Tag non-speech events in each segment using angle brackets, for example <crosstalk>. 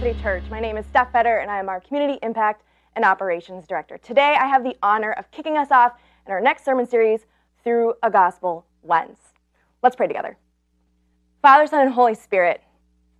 City Church. My name is Steph Fetter, and I am our Community Impact and Operations Director. Today, I have the honor of kicking us off in our next sermon series through a gospel lens. Let's pray together. Father, Son, and Holy Spirit,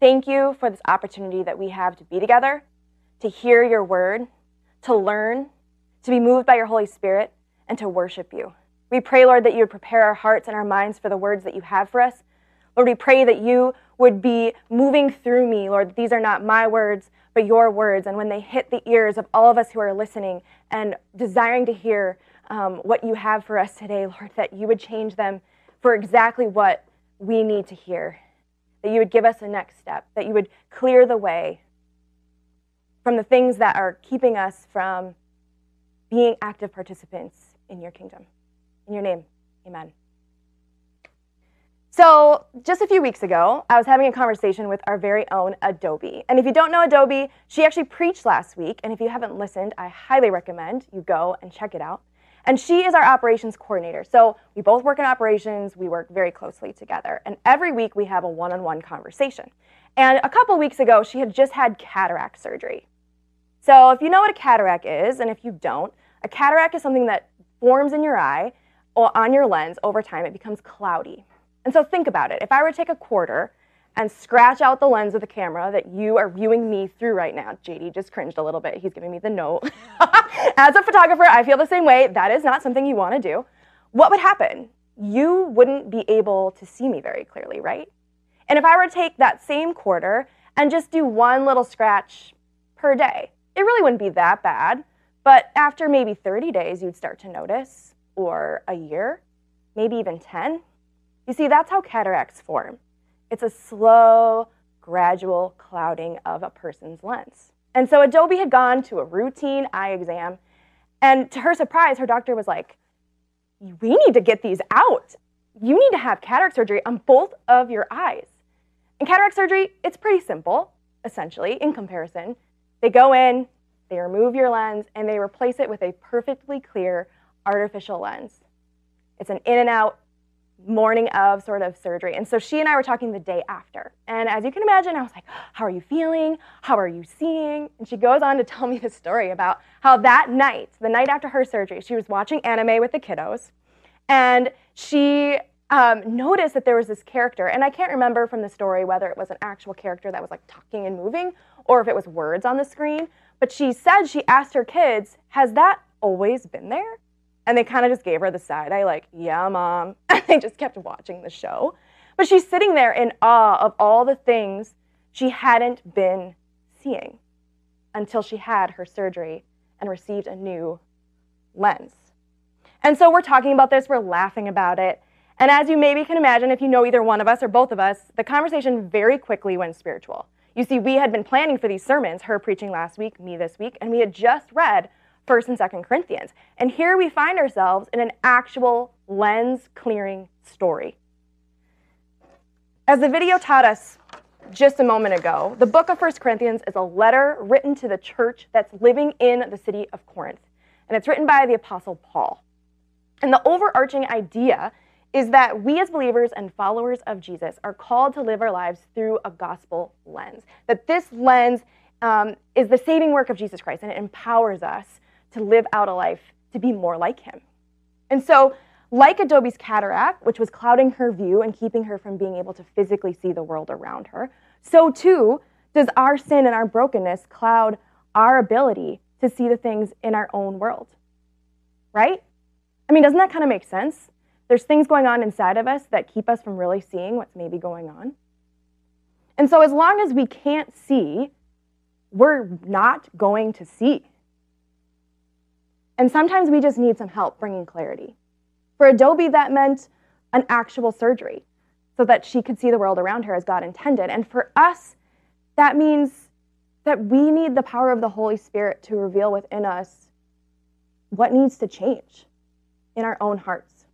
thank you for this opportunity that we have to be together, to hear your word, to learn, to be moved by your Holy Spirit, and to worship you. We pray, Lord, that you would prepare our hearts and our minds for the words that you have for us. Lord, we pray that you would be moving through me, Lord. These are not my words, but your words. And when they hit the ears of all of us who are listening and desiring to hear um, what you have for us today, Lord, that you would change them for exactly what we need to hear. That you would give us a next step, that you would clear the way from the things that are keeping us from being active participants in your kingdom. In your name, amen. So, just a few weeks ago, I was having a conversation with our very own Adobe. And if you don't know Adobe, she actually preached last week. And if you haven't listened, I highly recommend you go and check it out. And she is our operations coordinator. So, we both work in operations, we work very closely together. And every week we have a one on one conversation. And a couple weeks ago, she had just had cataract surgery. So, if you know what a cataract is, and if you don't, a cataract is something that forms in your eye or on your lens over time, it becomes cloudy. And so think about it. If I were to take a quarter and scratch out the lens of the camera that you are viewing me through right now, JD just cringed a little bit. He's giving me the note. <laughs> As a photographer, I feel the same way. That is not something you want to do. What would happen? You wouldn't be able to see me very clearly, right? And if I were to take that same quarter and just do one little scratch per day, it really wouldn't be that bad. But after maybe 30 days, you'd start to notice, or a year, maybe even 10, you see, that's how cataracts form. It's a slow, gradual clouding of a person's lens. And so Adobe had gone to a routine eye exam, and to her surprise, her doctor was like, We need to get these out. You need to have cataract surgery on both of your eyes. And cataract surgery, it's pretty simple, essentially, in comparison. They go in, they remove your lens, and they replace it with a perfectly clear artificial lens. It's an in and out, morning of sort of surgery. And so she and I were talking the day after. And as you can imagine, I was like, How are you feeling? How are you seeing? And she goes on to tell me <laughs> the story about how that night, the night after her surgery, she was watching anime with the kiddos. And she um, noticed that there was this character. And I can't remember from the story whether it was an actual character that was like talking and moving or if it was words on the screen. But she said she asked her kids, Has that always been there? And they kind of just gave her the side eye, like, yeah, mom. <laughs> And they just kept watching the show. But she's sitting there in awe of all the things she hadn't been seeing until she had her surgery and received a new lens. And so we're talking about this, we're laughing about it. And as you maybe can imagine, if you know either one of us or both of us, the conversation very quickly went spiritual. You see, we had been planning for these sermons, her preaching last week, me this week, and we had just read 1st and 2nd Corinthians. And here we find ourselves in an actual lens clearing story. As the video taught us just a moment ago, the book of 1st Corinthians is a letter written to the church that's living in the city of Corinth. And it's written by the Apostle Paul. And the overarching idea is that we as believers and followers of Jesus are called to live our lives through a gospel lens. That this lens um, is the saving work of Jesus Christ and it empowers us to live out a life to be more like him. And so, like Adobe's cataract, which was clouding her view and keeping her from being able to physically see the world around her, so too does our sin and our brokenness cloud our ability to see the things in our own world. Right? I mean, doesn't that kind of make sense? There's things going on inside of us that keep us from really seeing what's maybe going on. And so, as long as we can't see, we're not going to see. And sometimes we just need some help bringing clarity. For Adobe, that meant an actual surgery so that she could see the world around her as God intended. And for us, that means that we need the power of the Holy Spirit to reveal within us what needs to change in our own hearts.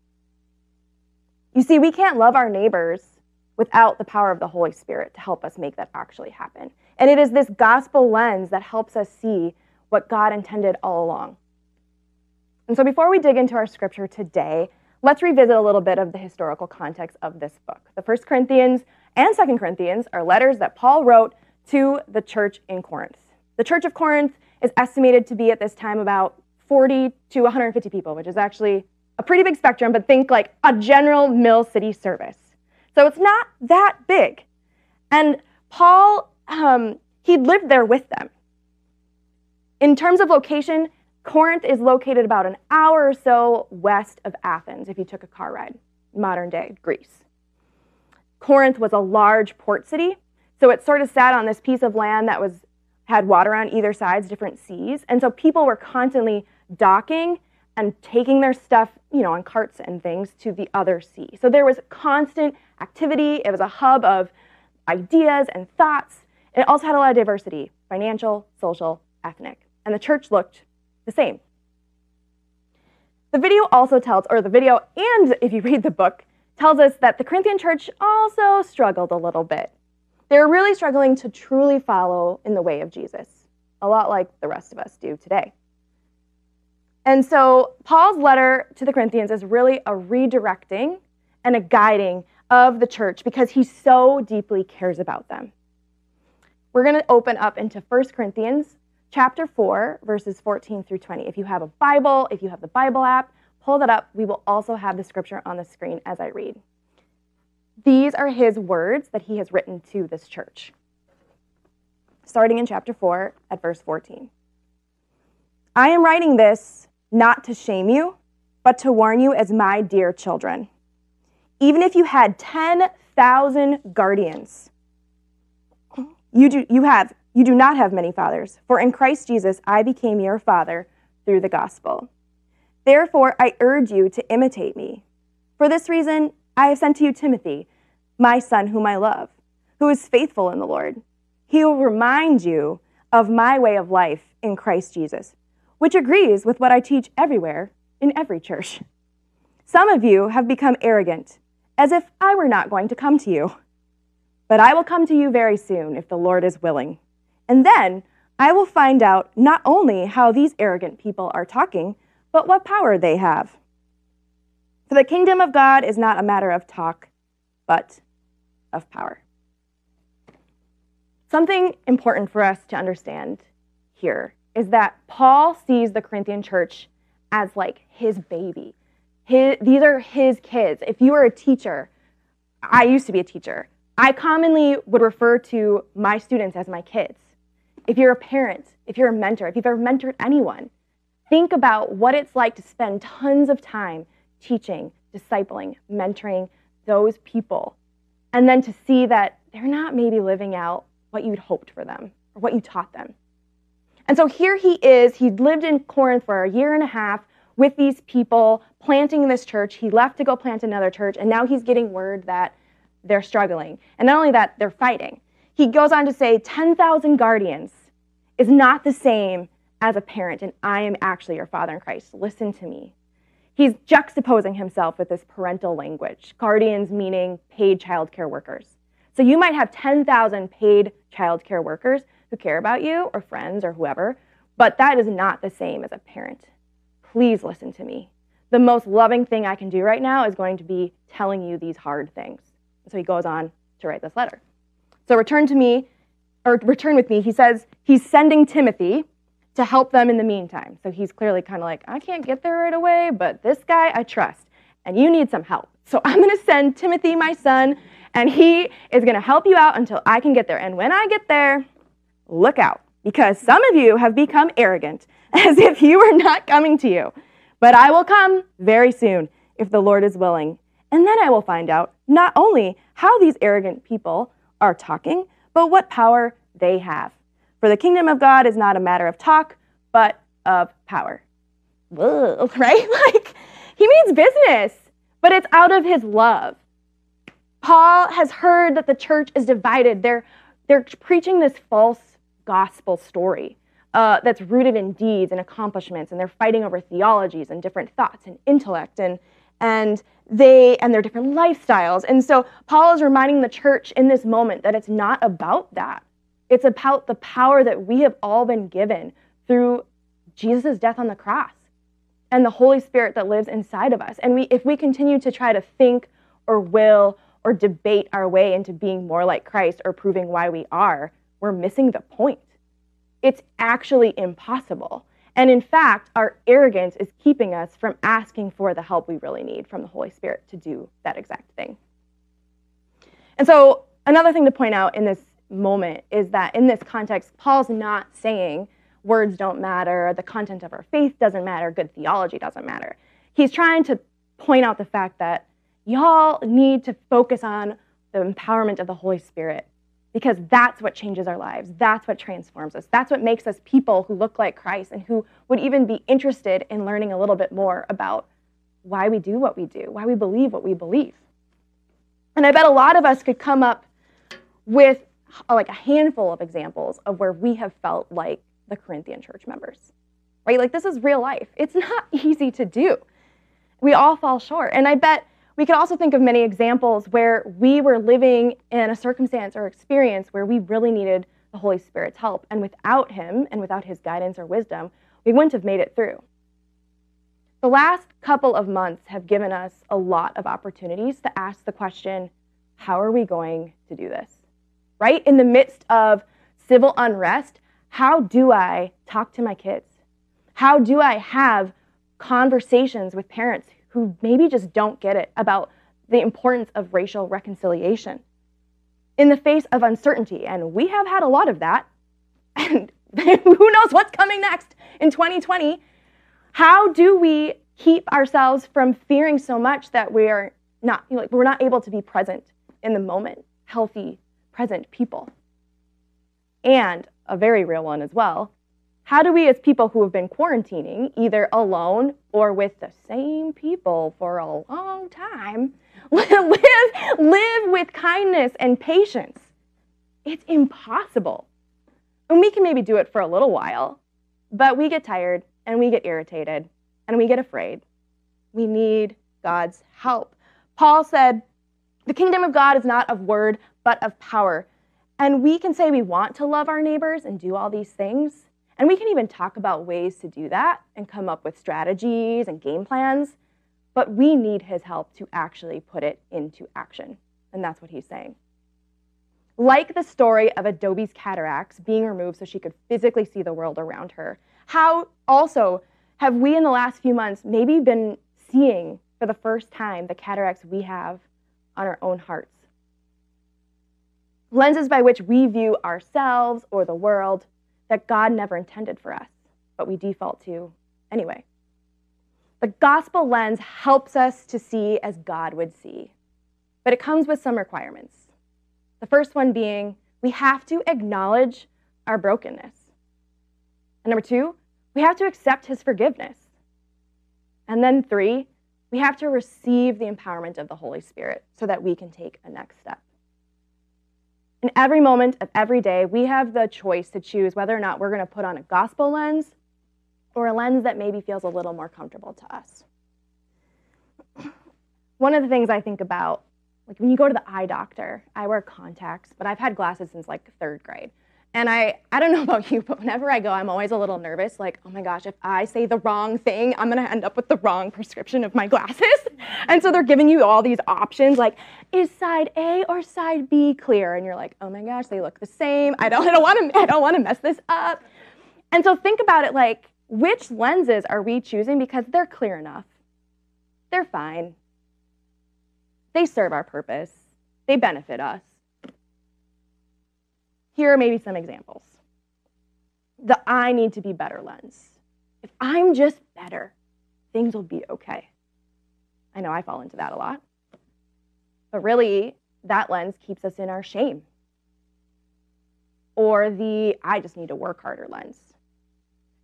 You see, we can't love our neighbors without the power of the Holy Spirit to help us make that actually happen. And it is this gospel lens that helps us see what God intended all along. And so before we dig into our scripture today, let's revisit a little bit of the historical context of this book. The First Corinthians and Second Corinthians are letters that Paul wrote to the church in Corinth. The church of Corinth is estimated to be at this time about 40 to 150 people, which is actually a pretty big spectrum, but think like a general mill city service. So it's not that big. And Paul, um, he lived there with them. In terms of location, Corinth is located about an hour or so west of Athens if you took a car ride, modern day Greece. Corinth was a large port city, so it sort of sat on this piece of land that was had water on either sides, different seas, and so people were constantly docking and taking their stuff, you know, on carts and things to the other sea. So there was constant activity. It was a hub of ideas and thoughts. It also had a lot of diversity, financial, social, ethnic. And the church looked the same. The video also tells, or the video, and if you read the book, tells us that the Corinthian church also struggled a little bit. They were really struggling to truly follow in the way of Jesus, a lot like the rest of us do today. And so Paul's letter to the Corinthians is really a redirecting and a guiding of the church because he so deeply cares about them. We're going to open up into 1 Corinthians chapter 4, verses 14 through 20. If you have a Bible, if you have the Bible app, pull that up. We will also have the scripture on the screen as I read. These are his words that he has written to this church. Starting in chapter 4 at verse 14. I am writing this not to shame you, but to warn you as my dear children. Even if you had 10,000 guardians, you, do, you, have, you do not have many fathers, for in Christ Jesus I became your father through the gospel. Therefore, I urge you to imitate me. For this reason, I have sent to you Timothy, my son, whom I love, who is faithful in the Lord. He will remind you of my way of life in Christ Jesus which agrees with what I teach everywhere in every church. Some of you have become arrogant, as if I were not going to come to you. But I will come to you very soon, if the Lord is willing. And then I will find out not only how these arrogant people are talking, but what power they have. For the kingdom of God is not a matter of talk, but of power. Something important for us to understand here is that Paul sees the Corinthian church as like his baby. His, these are his kids. If you were a teacher, I used to be a teacher. I commonly would refer to my students as my kids. If you're a parent, if you're a mentor, if you've ever mentored anyone, think about what it's like to spend tons of time teaching, discipling, mentoring those people, and then to see that they're not maybe living out what you'd hoped for them or what you taught them. And so here he is. He'd lived in Corinth for a year and a half with these people, planting this church. He left to go plant another church, and now he's getting word that they're struggling. And not only that, they're fighting. He goes on to say 10,000 guardians is not the same as a parent, and I am actually your father in Christ. Listen to me. He's juxtaposing himself with this parental language, guardians meaning paid childcare workers. So you might have 10,000 paid childcare workers, who care about you or friends or whoever, but that is not the same as a parent. Please listen to me. The most loving thing I can do right now is going to be telling you these hard things. So he goes on to write this letter. So return to me, or return with me. He says he's sending Timothy to help them in the meantime. So he's clearly kind of like, I can't get there right away, but this guy I trust, and you need some help. So I'm going to send Timothy, my son, and he is going to help you out until I can get there. And when I get there, look out, because some of you have become arrogant, <laughs> as if you were not coming to you. But I will come very soon, if the Lord is willing. And then I will find out not only how these arrogant people are talking, but what power they have. For the kingdom of God is not a matter of talk, but of power. Ugh, <laughs> right? <laughs> Like, he means business, but it's out of his love. Paul has heard that the church is divided. They're, they're preaching this false gospel story uh, that's rooted in deeds and accomplishments, and they're fighting over theologies and different thoughts and intellect and and they and their different lifestyles. And so Paul is reminding the church in this moment that it's not about that. It's about the power that we have all been given through Jesus' death on the cross and the Holy Spirit that lives inside of us. And we, if we continue to try to think or will or debate our way into being more like Christ or proving why we are, we're missing the point. It's actually impossible. And in fact, our arrogance is keeping us from asking for the help we really need from the Holy Spirit to do that exact thing. And so, another thing to point out in this moment is that in this context, Paul's not saying words don't matter, the content of our faith doesn't matter, good theology doesn't matter. He's trying to point out the fact that y'all need to focus on the empowerment of the Holy Spirit because that's what changes our lives. That's what transforms us. That's what makes us people who look like Christ and who would even be interested in learning a little bit more about why we do what we do, why we believe what we believe. And I bet a lot of us could come up with like a handful of examples of where we have felt like the Corinthian church members. Right? Like this is real life. It's not <laughs> easy to do. We all fall short. And I bet we could also think of many examples where we were living in a circumstance or experience where we really needed the Holy Spirit's help. And without Him and without His guidance or wisdom, we wouldn't have made it through. The last couple of months have given us a lot of opportunities to ask the question how are we going to do this? Right? In the midst of civil unrest, how do I talk to my kids? How do I have conversations with parents who maybe just don't get it about the importance of racial reconciliation in the face of uncertainty. And we have had a lot of that. <laughs> And <laughs> who knows what's coming next in 2020? How do we keep ourselves from fearing so much that we are not, you know, like we're not able to be present in the moment, healthy, present people? And a very real one as well how do we, as people who have been quarantining, either alone or with the same people for a long time, <laughs> live, live with kindness and patience? It's impossible. And we can maybe do it for a little while, but we get tired and we get irritated and we get afraid. We need God's help. Paul said, The kingdom of God is not of word, but of power. And we can say we want to love our neighbors and do all these things, and we can even talk about ways to do that and come up with strategies and game plans, but we need his help to actually put it into action. And that's what he's saying. Like the story of Adobe's cataracts being removed so she could physically see the world around her, how also have we in the last few months maybe been seeing for the first time the cataracts we have on our own hearts? Lenses by which we view ourselves or the world that God never intended for us, but we default to anyway. The gospel lens helps us to see as God would see, but it comes with some requirements. The first one being we have to acknowledge our brokenness. And number two, we have to accept his forgiveness. And then three, we have to receive the empowerment of the Holy Spirit so that we can take a next step. In every moment of every day, we have the choice to choose whether or not we're going to put on a gospel lens or a lens that maybe feels a little more comfortable to us. One of the things I think about, like when you go to the eye doctor, I wear contacts, but I've had glasses since like third grade. And I, I don't know <laughs> about you, but whenever I go, I'm always a little nervous. Like, oh my gosh, if I say the wrong thing, I'm gonna end up with the wrong prescription of my glasses. <laughs> And so they're giving you all these options, like, is side A or side B clear? And you're like, oh my gosh, they look the same. I don't, I don't want to, I don't want to mess this up. And so think about it like, which lenses are we choosing because they're clear enough? They're fine. They serve our purpose. They benefit us. Here are maybe some examples. The I need to be better lens. If I'm just better, things will be okay. I know I fall into that a lot. But really, that lens keeps us in our shame. Or the I just need to work harder lens.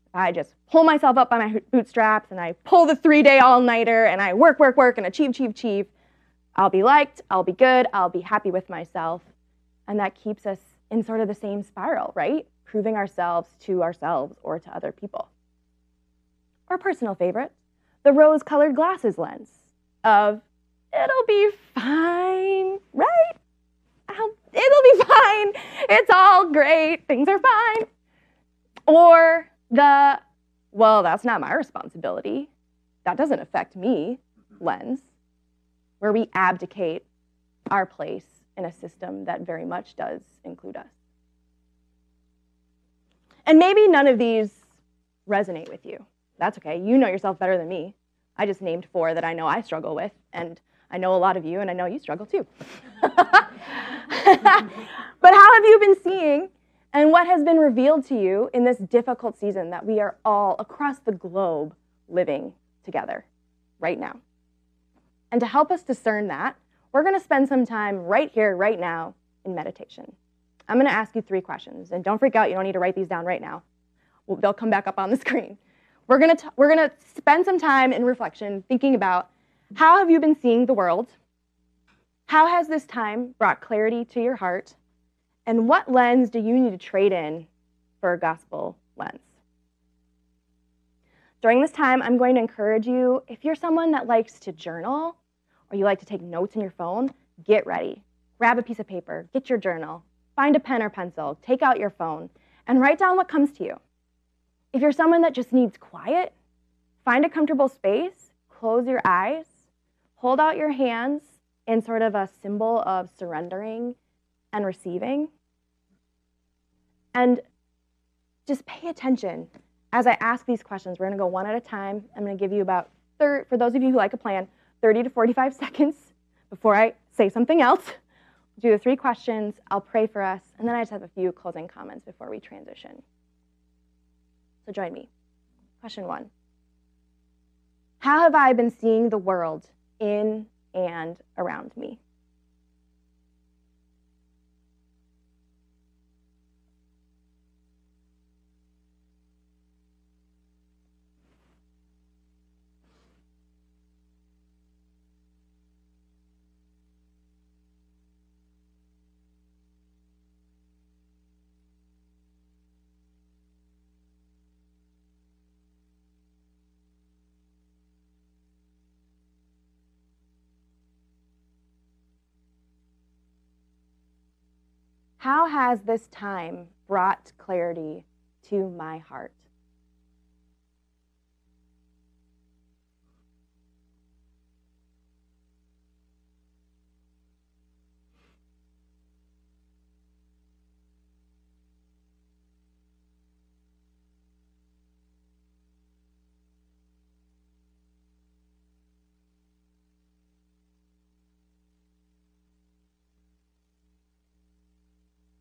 If I just pull myself up by my bootstraps and I pull the three day all nighter and I work, work, work and achieve, achieve, achieve, I'll be liked, I'll be good, I'll be happy with myself. And that keeps us in sort of the same spiral, right? Proving ourselves to ourselves or to other people. Our personal favorite, the rose colored glasses lens of it'll be fine, right? I'll, it'll be fine. It's all great. Things are fine. Or the, well, that's not my responsibility. That doesn't affect me lens, where we abdicate our place in a system that very much does include us. And maybe none of these resonate with you. That's okay. You know yourself better than me. I just named four that I know I struggle with, and I know a lot of you, and I know you struggle too. <laughs> but how have you been seeing, and what has been revealed to you in this difficult season that we are all across the globe living together right now? And to help us discern that, we're going to spend some time right here, right now, in meditation. I'm going to ask you three questions, and don't freak out. You don't need to write these down right now. They'll come back up on the <laughs> screen. We're going to we're going to spend some time in reflection, thinking about how have you been seeing the world? How has this time brought clarity to your heart? And what lens do you need to trade in for a gospel lens? During this time, I'm going to encourage you if you're someone that likes to journal or you like to take notes in your phone, get ready. Grab a piece of paper, get your journal, find a pen or pencil, take out your phone, and write down what comes to you. If you're someone that just needs quiet, find a comfortable space, close your eyes, hold out your hands in sort of a symbol of surrendering and receiving. And just pay attention as I ask these questions. We're going to go one at a time. I'm going to give you about, thir- for those of you who like a plan, 30 to 45 <laughs> seconds before I say something else. Do the three questions, I'll pray for us, and then I just have a few closing comments before we transition. So join me. Question one How have I been seeing the world in and around me? How has this time brought clarity to my heart?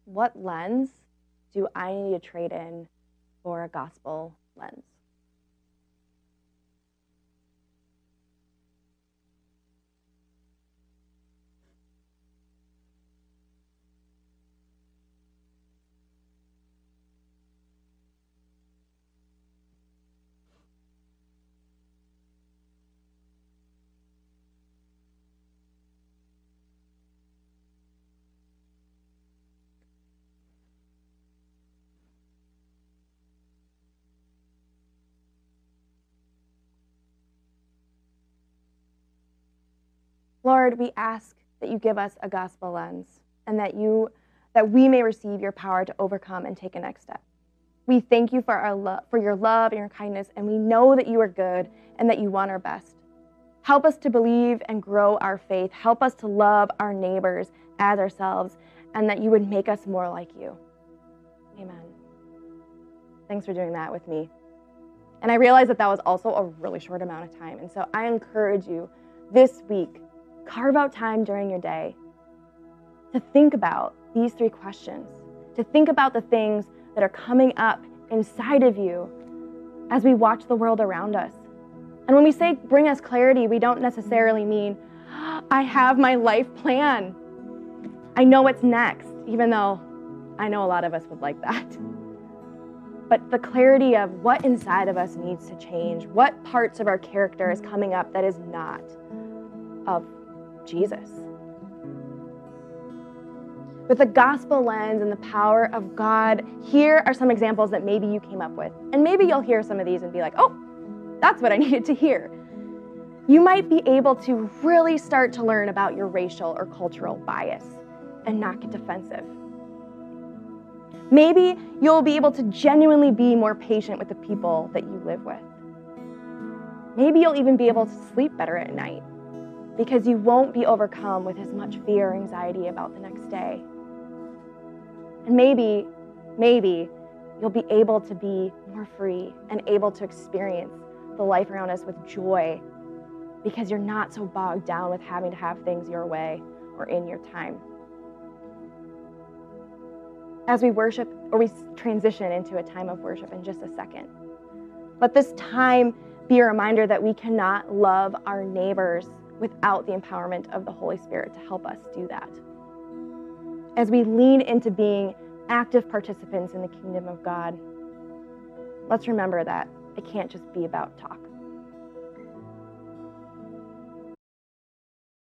What lens do I need to trade in for a gospel lens? Lord, we ask that you give us a gospel lens and that you that we may receive your power to overcome and take a next step. We thank you for our love for your love and your kindness and we know that you are good and that you want our best. Help us to believe and grow our faith. Help us to love our neighbors as ourselves and that you would make us more like you. Amen. Thanks for doing that with me. And I realize that that was also a really short amount of time. And so I encourage you this week carve out time during your day to think about these three questions, to think about the things that are coming up inside of you as we watch the world around us. And when we say bring us clarity, we don't necessarily mean, I have my life plan. I know what's next, even though I know a lot of us would like that. But the clarity of what inside of us needs to change, what parts of our character is coming up that is not of Jesus. With the gospel lens and the power of God, here are some examples that maybe you came up with. And maybe you'll hear some of these and be like, oh, that's what I <laughs> needed to hear. You might be able to really start to learn about your racial or cultural bias and not get defensive. Maybe you'll be able to genuinely be more patient with the people that you live with. Maybe you'll even be able to sleep better at night because you won't be overcome with as much fear or anxiety about the next day. And maybe, maybe you'll be able to be more free and able to experience the life around us with joy because you're not so bogged down with having to have things your way or in your time. As we worship or we transition into a time of worship in just a second, let this time be a reminder that we cannot love our neighbors without the empowerment of the Holy Spirit to help us do that. As we lean into being active participants in the kingdom of God, let's remember that it can't just be about talk.